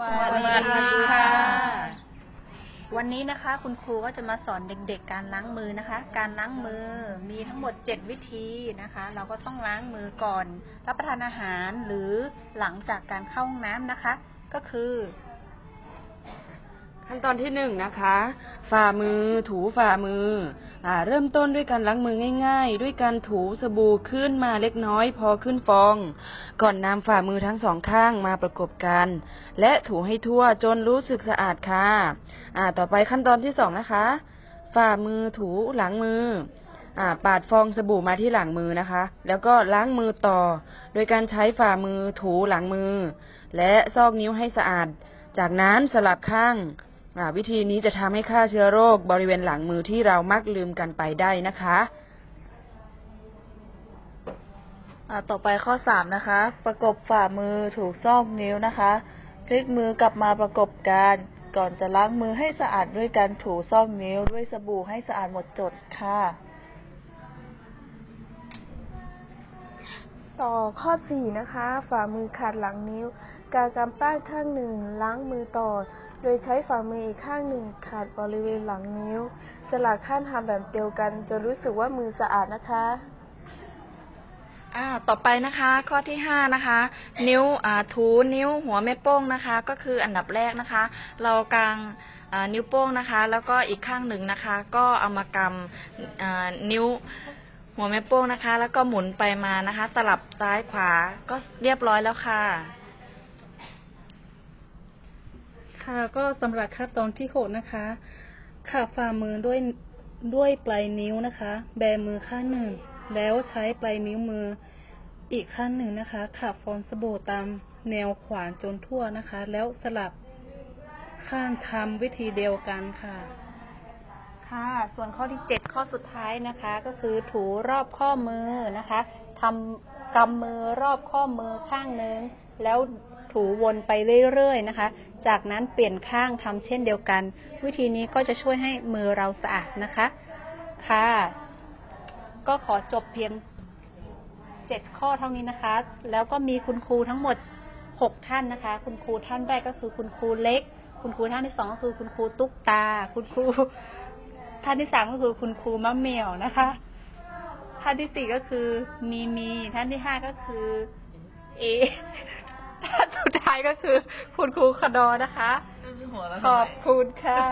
วัสดีค่ะ วันนี้นะคะคุณครูก็จะมาสอนเด็กๆ การล้างมือนะคะ การล้างมือมีทั้งหมด7วิธีนะคะ เราก็ต้องล้างมือก่อน รับประทานอาหารหรือหลังจากการเข้าห้องน้ำนะคะ ก็คือ ขั้นตอนที่หนึ่งนะคะ ฝ่ามือถูฝ่ามืออ่า เริ่มต้นด้วยการล้างมือง่ายๆ ด้วยการถูสบู่ขึ้นมาเล็กน้อยพอขึ้นฟอง ก่อนนำฝ่ามือทั้งสองข้างมาประกบกัน และถูให้ทั่วจนรู้สึกสะอาดค่ะ อ่า ต่อไปขั้นตอนที่สองนะคะ ฝ่ามือถูหลังมือ อ่า ปาดฟองสบู่มาที่หลังมือนะคะ แล้วก็ล้างมือต่อ โดยการใช้ฝ่ามือถูหลังมือ และซอกนิ้วให้สะอาด จากนั้นสลับข้าง วิธีนี้จะทำให้ฆ่าเชื้อโรคบริเวณหลังมือที่เรามักลืมกันไปได้นะคะอ่าต่อไปข้อสามนะคะ ประกบฝ่ามือถูกซอกนิ้วนะคะ พลิกมือกลับมาประกบกัน ก่อนจะล้างมือให้สะอาดด้วยการถูซอกนิ้วด้วยสบู่ให้สะอาดหมดจดค่ะต่อข้อ 4 นะคะ ฝ่ามือขาดหลังนิ้ว การกำป้านข้างหนึ่งล้างมือต่อ โดยใช้ฝ่ามืออีกข้างหนึ่งขาดบริเวณหลังนิ้ว สลับข้างทำแบบเดียวกันจนรู้สึกว่ามือสะอาดนะคะอ่าต่อไปนะคะข้อที่ห้านะคะ นิ้วอ่าถูนิ้วหัวแม่โป้งนะคะ ก็คืออันดับแรกนะคะ เรากางอ่านิ้วโป้งนะคะ แล้วก็อีกข้างหนึ่งนะคะ ก็เอามากำอ่านิ้วหัวแม่โป้งนะคะ แล้วก็หมุนไปมานะคะ สลับซ้ายขวาก็เรียบร้อยแล้วค่ะ ค่ะ ก็สำหรับขั้นตอนที่หกนะคะขับฝ่ามือด้วยด้วยปลายนิ้วนะคะ แบมือข้างหนึ่ง แล้วใช้ปลายนิ้วมืออีกข้างหนึ่งนะคะขับฟองสบู่ตามแนวขวานจนทั่วนะคะ แล้วสลับข้างทำวิธีเดียวกันค่ะ ค่ะ ส่วนข้อที่เจ็ดข้อสุดท้ายนะคะ ก็คือถูรอบข้อมือนะคะทำกำมือรอบข้อมือข้างหนึ่งแล้วถูวนไปเรื่อยๆนะคะ จากนั้นเปลี่ยนข้างทำเช่นเดียวกัน วิธีนี้ก็จะช่วยให้มือเราสะอาดนะคะ ค่ะ ก็ขอจบเพียงเจ็ดข้อเท่านี้นะคะ แล้วก็มีคุณครูทั้งหมดหกท่านนะคะ คุณครูท่านแรกก็คือคุณครูเล็ก คุณครูท่านที่สองก็คือคุณครูตุ๊กตา คุณครูท่านที่สามก็คือคุณครูมะเหมี่ยวนะคะ ท่านที่สี่ก็คือมีมี ท่านที่ห้าก็คือ เอ ท่านสุดท้ายก็คือคุณครูขดอนะคะ ขอบคุณค่ะ